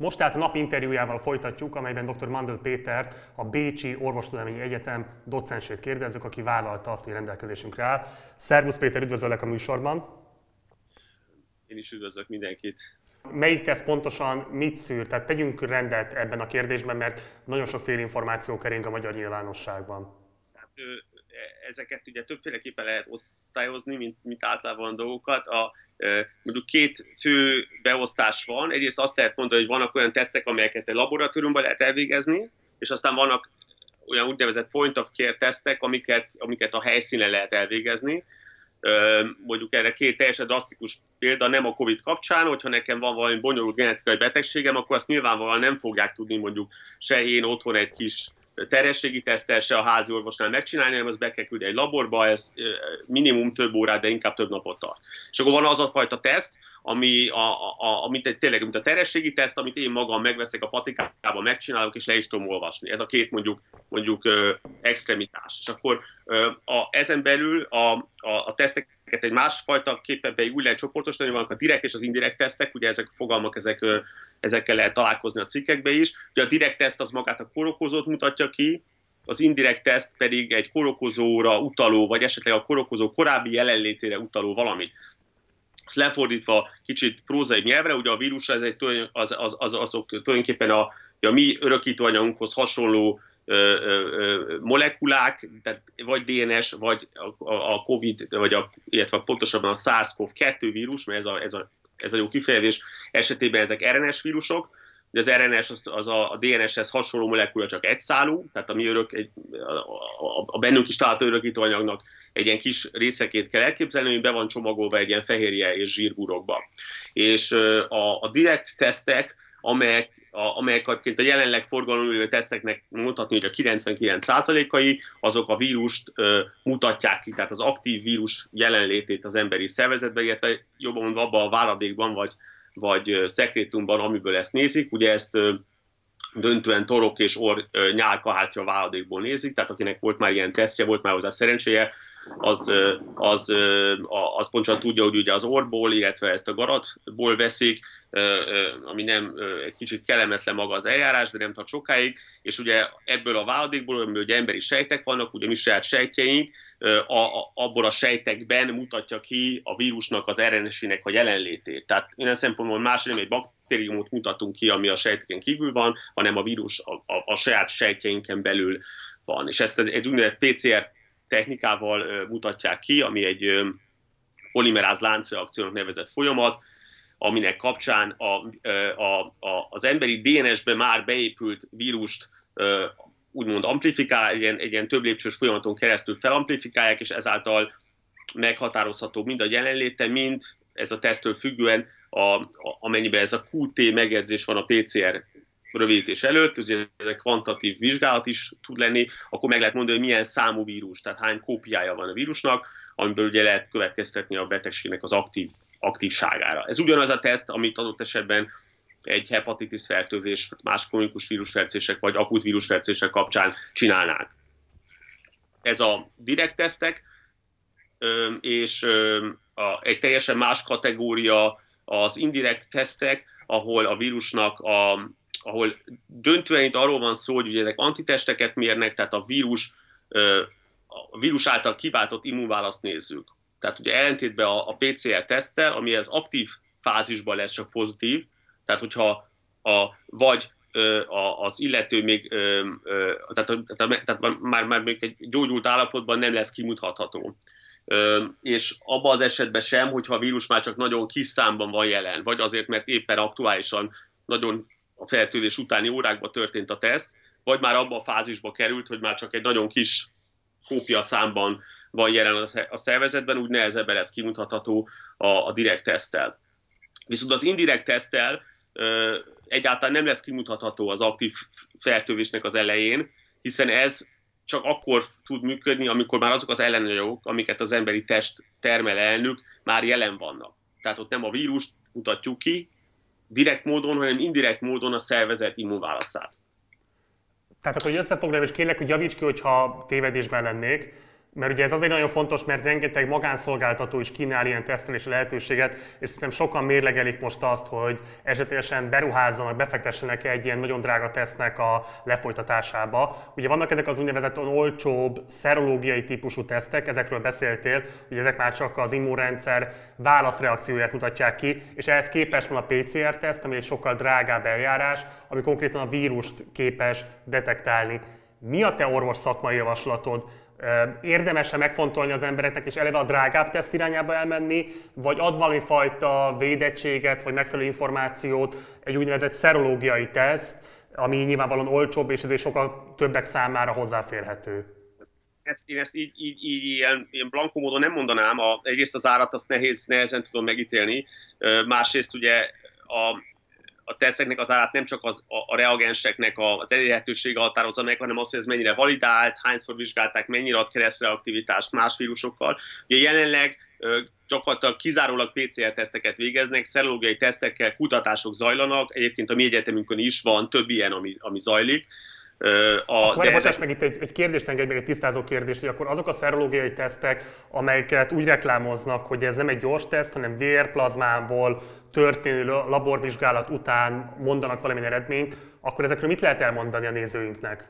Most tehát a nap interjújával folytatjuk, amelyben dr. Mandel Pétert, a Bécsi Orvostudományi Egyetem docensét kérdezzük, aki vállalta azt, hogy rendelkezésünkre áll. Szervusz Péter, üdvözöllek a műsorban! Én is üdvözlök mindenkit! Melyik teszt pontosan mit szűr? Tehát tegyünk rendet ebben a kérdésben, mert nagyon sok fél információ kering a magyar nyilvánosságban. Hát, ezeket ugye többféleképpen lehet osztályozni, mint, mint általában dolgokat. A, mondjuk két fő beosztás van. Egyrészt azt lehet mondani, hogy vannak olyan tesztek, amelyeket egy laboratóriumban lehet elvégezni, és aztán vannak olyan úgynevezett point of care tesztek, amiket, amiket a helyszínen lehet elvégezni. Mondjuk erre két teljesen drasztikus példa, nem a COVID kapcsán, hogyha nekem van valami bonyolult genetikai betegségem, akkor azt nyilvánvalóan nem fogják tudni mondjuk se én otthon egy kis terhességi tesztel se a házi orvosnál megcsinálni, hanem az be kell küldeni egy laborba, ez minimum több órát, de inkább több napot tart. És akkor van az a fajta teszt, ami a, a, amit egy, tényleg, mint a terhességi teszt, amit én magam megveszek a patikába, megcsinálok, és le is tudom olvasni. Ez a két mondjuk, mondjuk ö, extremitás. És akkor ö, a, ezen belül a, a, a teszteket egy másfajta képen úgy lehet csoportosítani, vannak a direkt és az indirekt tesztek, ugye ezek a fogalmak, ezek, ö, ezekkel lehet találkozni a cikkekbe is. Ugye a direkt teszt az magát a korokozót mutatja ki, az indirekt teszt pedig egy korokozóra utaló, vagy esetleg a korokozó korábbi jelenlétére utaló valamit. Ezt lefordítva kicsit prózai nyelvre, ugye a vírus ez egy, az, az, az, azok tulajdonképpen a, a mi örökítőanyagunkhoz hasonló ö, ö, molekulák, tehát vagy DNS, vagy a, a COVID, vagy a, illetve pontosabban a SARS-CoV-2 vírus, mert ez a, ez a, ez a jó kifejezés, esetében ezek RNS vírusok, de az RNS az, az a, a DNS-hez hasonló molekula csak egy szálú, tehát a mi örök, egy, a, a, bennünk is található örökítőanyagnak egy ilyen kis részekét kell elképzelni, hogy be van csomagolva egy ilyen fehérje és zsírburokba. És a, a direkt tesztek, amelyek a, amelyek a jelenleg forgalomú teszteknek mondhatni, hogy a 99%-ai, azok a vírust ö, mutatják ki, tehát az aktív vírus jelenlétét az emberi szervezetben, illetve jobban mondva abban a váladékban, vagy vagy szekrétumban, amiből ezt nézik. Ugye ezt döntően torok és orr nyálkahártya váladékból nézik, tehát akinek volt már ilyen tesztje, volt már hozzá szerencséje, az, az, az pontosan tudja, hogy ugye az orból, illetve ezt a garatból veszik, ami nem egy kicsit kellemetlen maga az eljárás, de nem tart sokáig, és ugye ebből a váladékból, amiből ugye emberi sejtek vannak, ugye mi saját sejtjeink, a, a, abból a sejtekben mutatja ki a vírusnak az RNS-ének a jelenlétét. Tehát ilyen szempontból más nem egy baktériumot mutatunk ki, ami a sejteken kívül van, hanem a vírus a, a, a saját sejtjeinken belül van. És ezt egy úgynevezett PCR technikával mutatják ki, ami egy polimeráz láncreakciónak nevezett folyamat, aminek kapcsán a, a, a, az emberi DNS-be már beépült vírust úgymond amplifikál, egy ilyen, egy ilyen több lépcsős folyamaton keresztül felamplifikálják, és ezáltal meghatározható mind a jelenléte, mind ez a tesztől függően, a, a, amennyiben ez a QT megjegyzés van a PCR rövidítés előtt, ugye ez egy kvantatív vizsgálat is tud lenni, akkor meg lehet mondani, hogy milyen számú vírus, tehát hány kópiája van a vírusnak, amiből ugye lehet következtetni a betegségnek az aktív, aktívságára. Ez ugyanaz a teszt, amit adott esetben egy hepatitis fertőzés, más kronikus vírusfertőzések vagy akut vírusfertőzések kapcsán csinálnánk. Ez a direkt tesztek, és egy teljesen más kategória az indirekt tesztek, ahol a vírusnak a, ahol döntően itt arról van szó, hogy ugye ezek antitesteket mérnek, tehát a vírus, a vírus által kiváltott immunválaszt nézzük. Tehát ugye ellentétben a, a PCR teszttel, ami az aktív fázisban lesz csak pozitív, tehát hogyha a, vagy az illető még, tehát, tehát, tehát már, már még egy gyógyult állapotban nem lesz kimutatható. És abban az esetben sem, hogyha a vírus már csak nagyon kis számban van jelen, vagy azért, mert éppen aktuálisan nagyon a fertőzés utáni órákban történt a teszt, vagy már abban a fázisba került, hogy már csak egy nagyon kis kópia számban van jelen a szervezetben, úgy nehezebben lesz kimutatható a, a direkt tesztel. Viszont az indirekt tesztel ö, egyáltalán nem lesz kimutatható az aktív fertőzésnek az elején, hiszen ez csak akkor tud működni, amikor már azok az ellenanyagok, amiket az emberi test termel elnök, már jelen vannak. Tehát ott nem a vírust mutatjuk ki, direkt módon, hanem indirekt módon a szervezet immunválaszát. Tehát akkor, hogy összefoglalom, és kérlek, hogy javíts ki, hogyha tévedésben lennék. Mert ugye ez azért nagyon fontos, mert rengeteg magánszolgáltató is kínál ilyen tesztelési lehetőséget, és szerintem sokan mérlegelik most azt, hogy esetlegesen beruházzanak, befektessenek egy ilyen nagyon drága tesztnek a lefolytatásába. Ugye vannak ezek az úgynevezett olcsóbb, szerológiai típusú tesztek, ezekről beszéltél, hogy ezek már csak az immunrendszer válaszreakcióját mutatják ki, és ehhez képes van a PCR-teszt, ami egy sokkal drágább eljárás, ami konkrétan a vírust képes detektálni. Mi a te orvos szakmai javaslatod? Érdemes-e megfontolni az embereknek, és eleve a drágább teszt irányába elmenni, vagy ad valami fajta védettséget, vagy megfelelő információt egy úgynevezett szerológiai teszt, ami nyilvánvalóan olcsóbb, és ezért sokkal többek számára hozzáférhető? Ezt, én ezt így, így, így ilyen, ilyen blankó módon nem mondanám. A, egyrészt az árat azt nehéz, nehezen tudom megítélni, másrészt ugye a, a teszteknek az árát nem csak az, a, a reagenseknek az elérhetősége határozza meg, hanem az, hogy ez mennyire validált, hányszor vizsgálták, mennyire ad keresztreaktivitást más vírusokkal. Ugye jelenleg gyakorlatilag kizárólag PCR-teszteket végeznek, szerológiai tesztekkel kutatások zajlanak, egyébként a mi egyetemünkön is van több ilyen, ami, ami zajlik. A, akkor de ezek... meg itt egy, egy kérdést engedj meg, egy tisztázó kérdést, hogy akkor azok a szerológiai tesztek, amelyeket úgy reklámoznak, hogy ez nem egy gyors teszt, hanem vérplazmából történő laborvizsgálat után mondanak valami eredményt, akkor ezekről mit lehet elmondani a nézőinknek?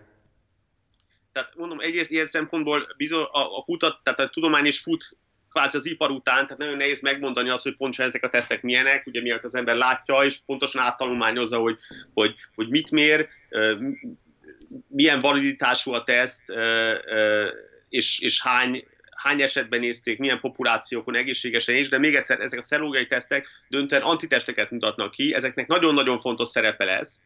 Tehát mondom, egyrészt ilyen szempontból bizony, a, a kutat, tehát a tudomány is fut kvázi az ipar után, tehát nagyon nehéz megmondani azt, hogy pontosan ezek a tesztek milyenek, ugye miatt az ember látja, és pontosan áttanulmányozza, hogy, hogy, hogy mit mér, milyen validitású a teszt, és, és hány, hány esetben nézték, milyen populációkon egészségesen is, de még egyszer, ezek a szerológiai tesztek döntően antitesteket mutatnak ki, ezeknek nagyon-nagyon fontos szerepe lesz,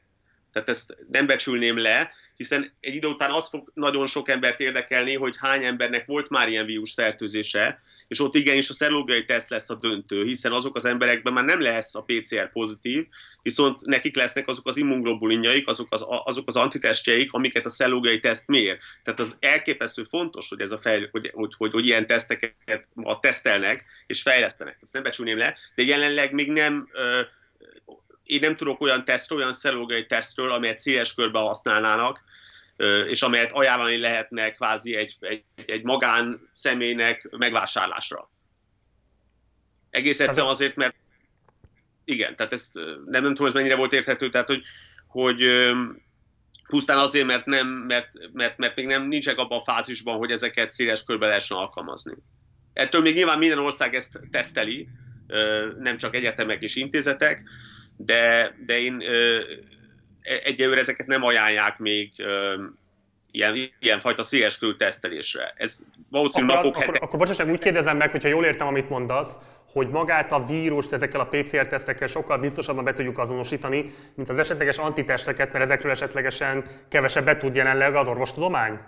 tehát ezt nem becsülném le, hiszen egy idő után az fog nagyon sok embert érdekelni, hogy hány embernek volt már ilyen vírus fertőzése, és ott igenis a szerológiai teszt lesz a döntő, hiszen azok az emberekben már nem lesz a PCR pozitív, viszont nekik lesznek azok az immunglobulinjaik, azok az, azok az antitestjeik, amiket a szerológiai teszt mér. Tehát az elképesztő fontos, hogy ez a fejl, hogy, hogy, hogy, hogy ilyen teszteket a tesztelnek és fejlesztenek. Ezt nem becsülném le, de jelenleg még nem én nem tudok olyan tesztről, olyan szerológiai tesztről, amelyet széles körben használnának, és amelyet ajánlani lehetne kvázi egy, egy, egy magán személynek megvásárlásra. Egész egyszerűen azért, mert igen, tehát ezt nem, nem tudom, ez mennyire volt érthető, tehát hogy, hogy pusztán azért, mert, nem, mert, mert, mert még nem nincsenek abban a fázisban, hogy ezeket széles körben lehessen alkalmazni. Ettől még nyilván minden ország ezt teszteli, nem csak egyetemek és intézetek, de, de én e, egyelőre ezeket nem ajánlják még ilyen, ilyen fajta széles körű tesztelésre. Ez valószínűleg akkor, napok akkor, akkor bocsánat, úgy kérdezem meg, hogyha jól értem, amit mondasz, hogy magát a vírust ezekkel a PCR-tesztekkel sokkal biztosabban be tudjuk azonosítani, mint az esetleges antitesteket, mert ezekről esetlegesen kevesebbet tud jelenleg az orvostudomány?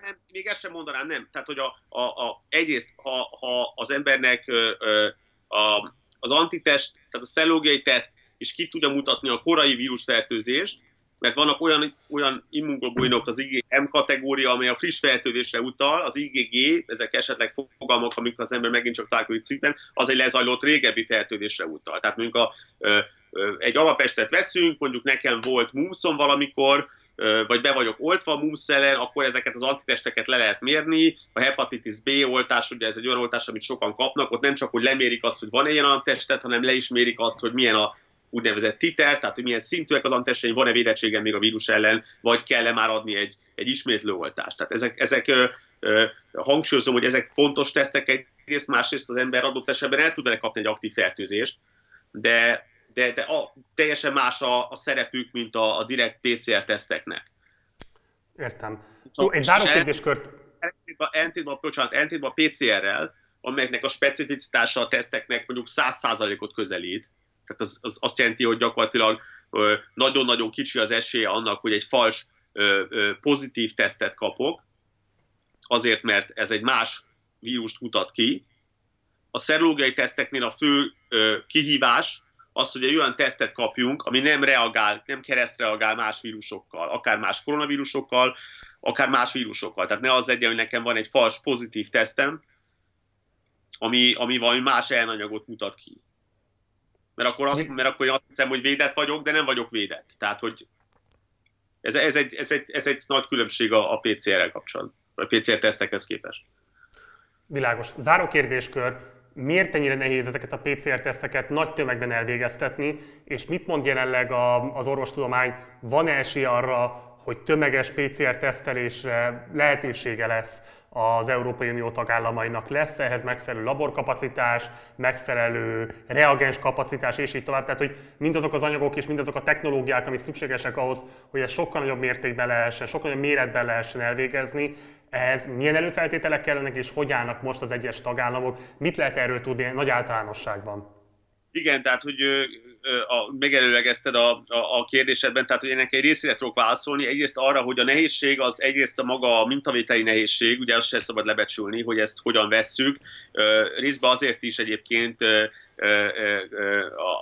Nem, még ezt sem mondanám, nem. Tehát, hogy a, a, a, egyrészt, ha, ha az embernek ö, ö, a, az antitest, tehát a szellógiai teszt és ki tudja mutatni a korai vírusfertőzést, mert vannak olyan, olyan immunoglobulinok, az IgM kategória, amely a friss fertőzésre utal, az IgG, ezek esetleg fogalmak, amik az ember megint csak találkozik cikkben, az egy lezajlott régebbi fertőzésre utal. Tehát mondjuk a, ö, ö, egy alapestet veszünk, mondjuk nekem volt mumszom valamikor, vagy be vagyok oltva mumszelen, akkor ezeket az antitesteket le lehet mérni. A hepatitis B oltás, ugye ez egy olyan oltás, amit sokan kapnak, ott nem csak, hogy lemérik azt, hogy van ilyen antitestet, hanem le is mérik azt, hogy milyen a úgynevezett titer, tehát hogy milyen szintűek az antitestein, van-e védettségem még a vírus ellen, vagy kell-e már adni egy, egy ismétlő oltást. Tehát ezek, ezek ö, ö, hangsúlyozom, hogy ezek fontos tesztek egyrészt, másrészt az ember adott esetben el tud kapni egy aktív fertőzést, de, de, de a, teljesen más a, a szerepük, mint a, a direkt PCR-teszteknek. Értem. Jó, egy záró kérdéskört... Ellentétben, bocsánat, ellentétben a PCR-rel, amelyeknek a specificitása a teszteknek mondjuk 100%-ot közelít, tehát az, az azt jelenti, hogy gyakorlatilag nagyon-nagyon kicsi az esélye annak, hogy egy fals pozitív tesztet kapok, azért, mert ez egy más vírust mutat ki. A szerológiai teszteknél a fő kihívás az, hogy egy olyan tesztet kapjunk, ami nem reagál, nem keresztreagál más vírusokkal, akár más koronavírusokkal, akár más vírusokkal. Tehát ne az legyen, hogy nekem van egy fals pozitív tesztem, ami, ami valami más ellenanyagot mutat ki. Mert akkor, azt, mert akkor én azt hiszem, hogy védett vagyok, de nem vagyok védett. Tehát, hogy ez, ez, egy, ez, egy, ez egy nagy különbség a, a PCR-rel kapcsolatban, a PCR-tesztekhez képest. Világos. Záró kérdéskör, miért ennyire nehéz ezeket a PCR-teszteket nagy tömegben elvégeztetni, és mit mond jelenleg az orvostudomány, van-e esély arra, hogy tömeges PCR-tesztelésre lehetősége lesz az Európai Unió tagállamainak lesz ehhez megfelelő laborkapacitás, megfelelő reagens kapacitás, és így tovább. Tehát, hogy mindazok az anyagok és mindazok a technológiák, amik szükségesek ahhoz, hogy ezt sokkal nagyobb mértékben lehessen, sokkal nagyobb méretben lehessen elvégezni, ehhez milyen előfeltételek kellenek, és hogy állnak most az egyes tagállamok? Mit lehet erről tudni nagy általánosságban? Igen, tehát hogy a, megelőlegezted a, a, a kérdésedben, tehát hogy ennek egy részére tudok válaszolni. Egyrészt arra, hogy a nehézség az egyrészt a maga a mintavételi nehézség, ugye azt sem szabad lebecsülni, hogy ezt hogyan vesszük. Részben azért is egyébként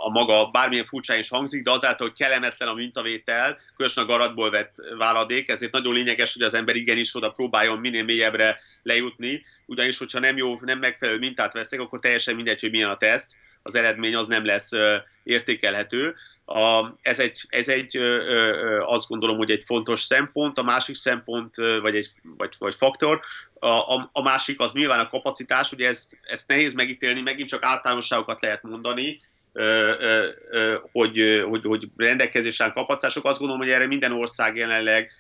a maga bármilyen furcsán is hangzik, de azáltal, hogy kellemetlen a mintavétel, különösen a garatból vett váladék, ezért nagyon lényeges, hogy az ember igenis oda próbáljon minél mélyebbre lejutni, ugyanis, hogyha nem jó, nem megfelelő mintát veszek, akkor teljesen mindegy, hogy milyen a teszt, az eredmény az nem lesz értékelhető. A, ez egy, ez egy azt gondolom, hogy egy fontos szempont, a másik szempont, vagy egy vagy, vagy faktor, a, a, a másik az nyilván a kapacitás, ugye ez, ezt nehéz megítélni, megint csak általánosságokat lehet mondani, hogy, hogy, hogy rendelkezésre kapacitások. Azt gondolom, hogy erre minden ország jelenleg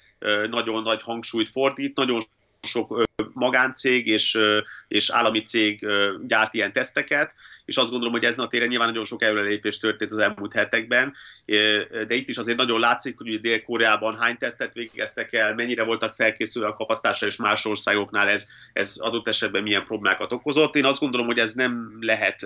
nagyon nagy hangsúlyt fordít, nagyon sok magáncég és, és állami cég gyárt ilyen teszteket, és azt gondolom, hogy ezen a téren nyilván nagyon sok előrelépés történt az elmúlt hetekben, de itt is azért nagyon látszik, hogy Dél-Koreában hány tesztet végeztek el, mennyire voltak felkészülve a kapacitásra, és más országoknál ez, ez adott esetben milyen problémákat okozott. Én azt gondolom, hogy ez nem lehet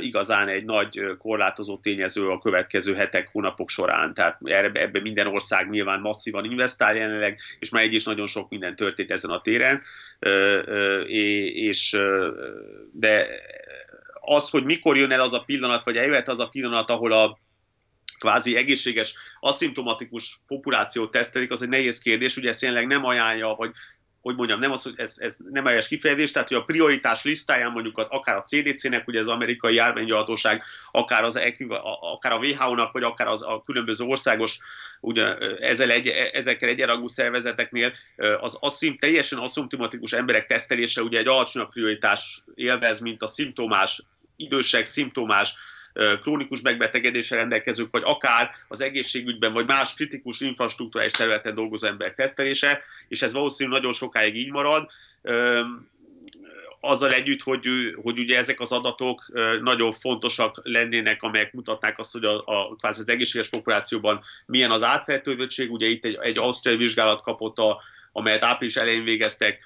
igazán egy nagy korlátozó tényező a következő hetek, hónapok során. Tehát ebbe minden ország nyilván masszívan investál jelenleg, és már egy is nagyon sok minden történt ezen a téren. És, de az, hogy mikor jön el az a pillanat, vagy eljöhet az a pillanat, ahol a kvázi egészséges, aszimtomatikus populációt tesztelik, az egy nehéz kérdés, ugye ezt jelenleg nem ajánlja, vagy hogy mondjam, nem az, hogy ez, ez nem helyes kifejezés, tehát hogy a prioritás listáján mondjuk akár a CDC-nek, ugye az amerikai járványgyartóság, akár, az, akár a WHO-nak, vagy akár az, a különböző országos ugye, ezzel egy, ezekkel egyenrangú szervezeteknél az asszim, teljesen asszimptomatikus emberek tesztelése ugye egy alacsonyabb prioritás élvez, mint a szimptomás, idősek, szimptomás, krónikus megbetegedéssel rendelkezők, vagy akár az egészségügyben, vagy más kritikus infrastruktúrális területen dolgozó emberek tesztelése, és ez valószínűleg nagyon sokáig így marad azzal együtt, hogy, hogy ugye ezek az adatok nagyon fontosak lennének, amelyek mutatnák azt, hogy a, a kvázi az egészséges populációban milyen az átfertőzöttség. Ugye itt egy, egy ausztriai vizsgálat kapott, a, amelyet április elején végeztek,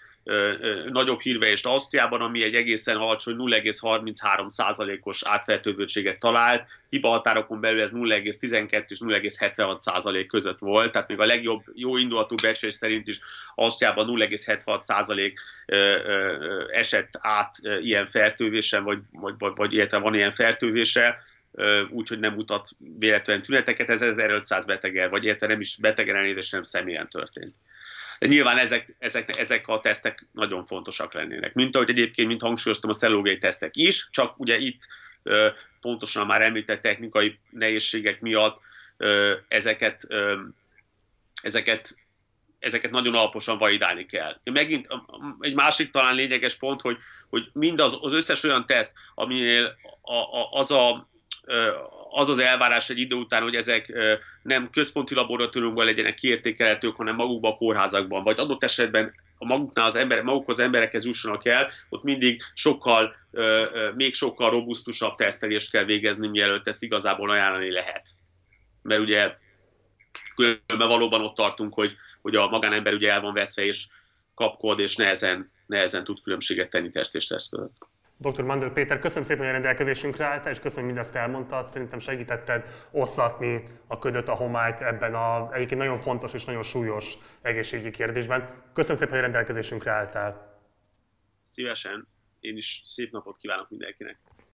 nagyobb hírverést Ausztriában, ami egy egészen alacsony 0,33%-os átfertőzöttséget talált, hiba határokon belül ez 0,12 és 0,76% között volt, tehát még a legjobb, jó indulatú becslés szerint is Ausztriában 0,76% esett át ilyen fertőzésen, vagy, vagy, vagy, vagy illetve van ilyen fertőzése, úgyhogy nem mutat véletlen tüneteket, ez 1500 betegen, vagy illetve nem is betegen elnézést, nem személyen történt. De nyilván ezek, ezek, ezek a tesztek nagyon fontosak lennének. Mint ahogy egyébként, mint hangsúlyoztam, a szellógiai tesztek is, csak ugye itt pontosan már említett technikai nehézségek miatt ezeket, ezeket ezeket nagyon alaposan validálni kell. Megint egy másik talán lényeges pont, hogy, hogy mindaz az összes olyan teszt, aminél a, a, az a az az elvárás egy idő után, hogy ezek nem központi laboratóriumban legyenek kiértékelhetők, hanem magukban a kórházakban, vagy adott esetben a maguknál az ember, magukhoz emberekhez jussanak el, ott mindig sokkal, még sokkal robusztusabb tesztelést kell végezni, mielőtt ezt igazából ajánlani lehet. Mert ugye különben valóban ott tartunk, hogy, hogy a magánember ugye el van veszve, és kapkod, és nehezen, nehezen tud különbséget tenni test és teszt között. Dr. Mandel Péter, köszönöm szépen, hogy a rendelkezésünkre álltál, és köszönöm, hogy mindezt elmondtad. Szerintem segítetted oszlatni a ködöt, a homályt ebben a egyébként nagyon fontos és nagyon súlyos egészségügyi kérdésben. Köszönöm szépen, hogy a rendelkezésünkre álltál. Szívesen. Én is szép napot kívánok mindenkinek.